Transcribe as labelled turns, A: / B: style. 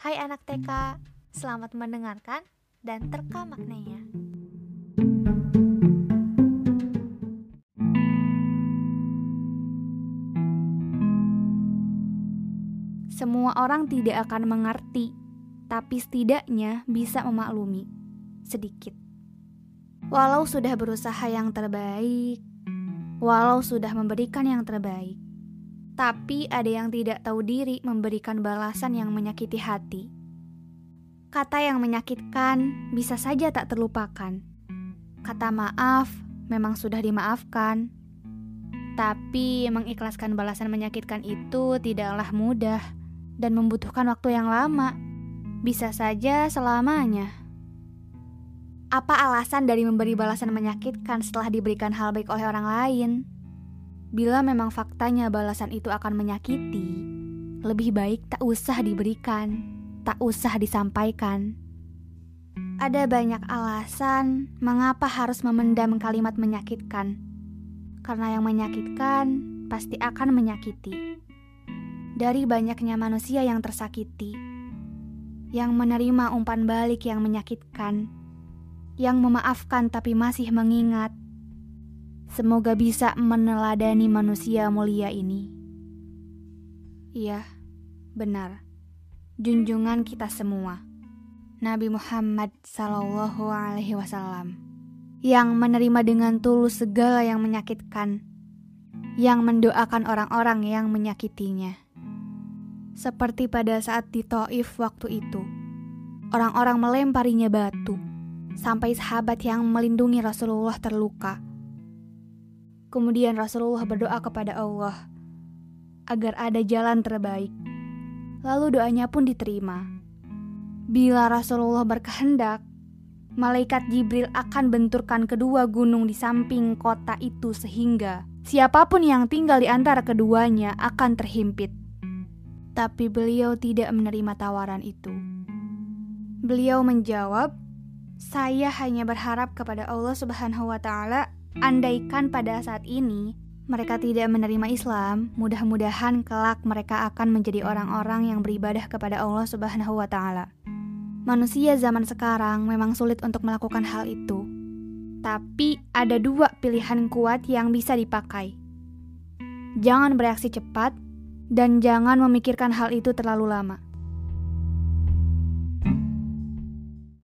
A: Hai anak TK, selamat mendengarkan dan terka maknanya.
B: Semua orang tidak akan mengerti, tapi setidaknya bisa memaklumi sedikit. Walau sudah berusaha yang terbaik, walau sudah memberikan yang terbaik, tapi ada yang tidak tahu diri memberikan balasan yang menyakiti hati. Kata yang menyakitkan bisa saja tak terlupakan. Kata maaf memang sudah dimaafkan, tapi mengikhlaskan balasan menyakitkan itu tidaklah mudah dan membutuhkan waktu yang lama. Bisa saja selamanya. Apa alasan dari memberi balasan menyakitkan setelah diberikan hal baik oleh orang lain? Bila memang faktanya balasan itu akan menyakiti, lebih baik tak usah diberikan, tak usah disampaikan. Ada banyak alasan mengapa harus memendam kalimat menyakitkan, karena yang menyakitkan pasti akan menyakiti. Dari banyaknya manusia yang tersakiti, yang menerima umpan balik yang menyakitkan, yang memaafkan tapi masih mengingat, Semoga bisa meneladani manusia mulia ini. Iya, benar. Junjungan kita semua. Nabi Muhammad Sallallahu Alaihi Wasallam yang menerima dengan tulus segala yang menyakitkan, yang mendoakan orang-orang yang menyakitinya. Seperti pada saat di Taif waktu itu, orang-orang melemparinya batu sampai sahabat yang melindungi Rasulullah terluka Kemudian Rasulullah berdoa kepada Allah agar ada jalan terbaik. Lalu doanya pun diterima. Bila Rasulullah berkehendak, malaikat Jibril akan benturkan kedua gunung di samping kota itu sehingga siapa pun yang tinggal di antara keduanya akan terhimpit. Tapi beliau tidak menerima tawaran itu. Beliau menjawab, "Saya hanya berharap kepada Allah Subhanahu wa taala Andaikan pada saat ini mereka tidak menerima Islam, mudah-mudahan kelak mereka akan menjadi orang-orang yang beribadah kepada Allah Subhanahu wa taala. Manusia zaman sekarang memang sulit untuk melakukan hal itu. Tapi ada dua pilihan kuat yang bisa dipakai. Jangan bereaksi cepat dan jangan memikirkan hal itu terlalu lama.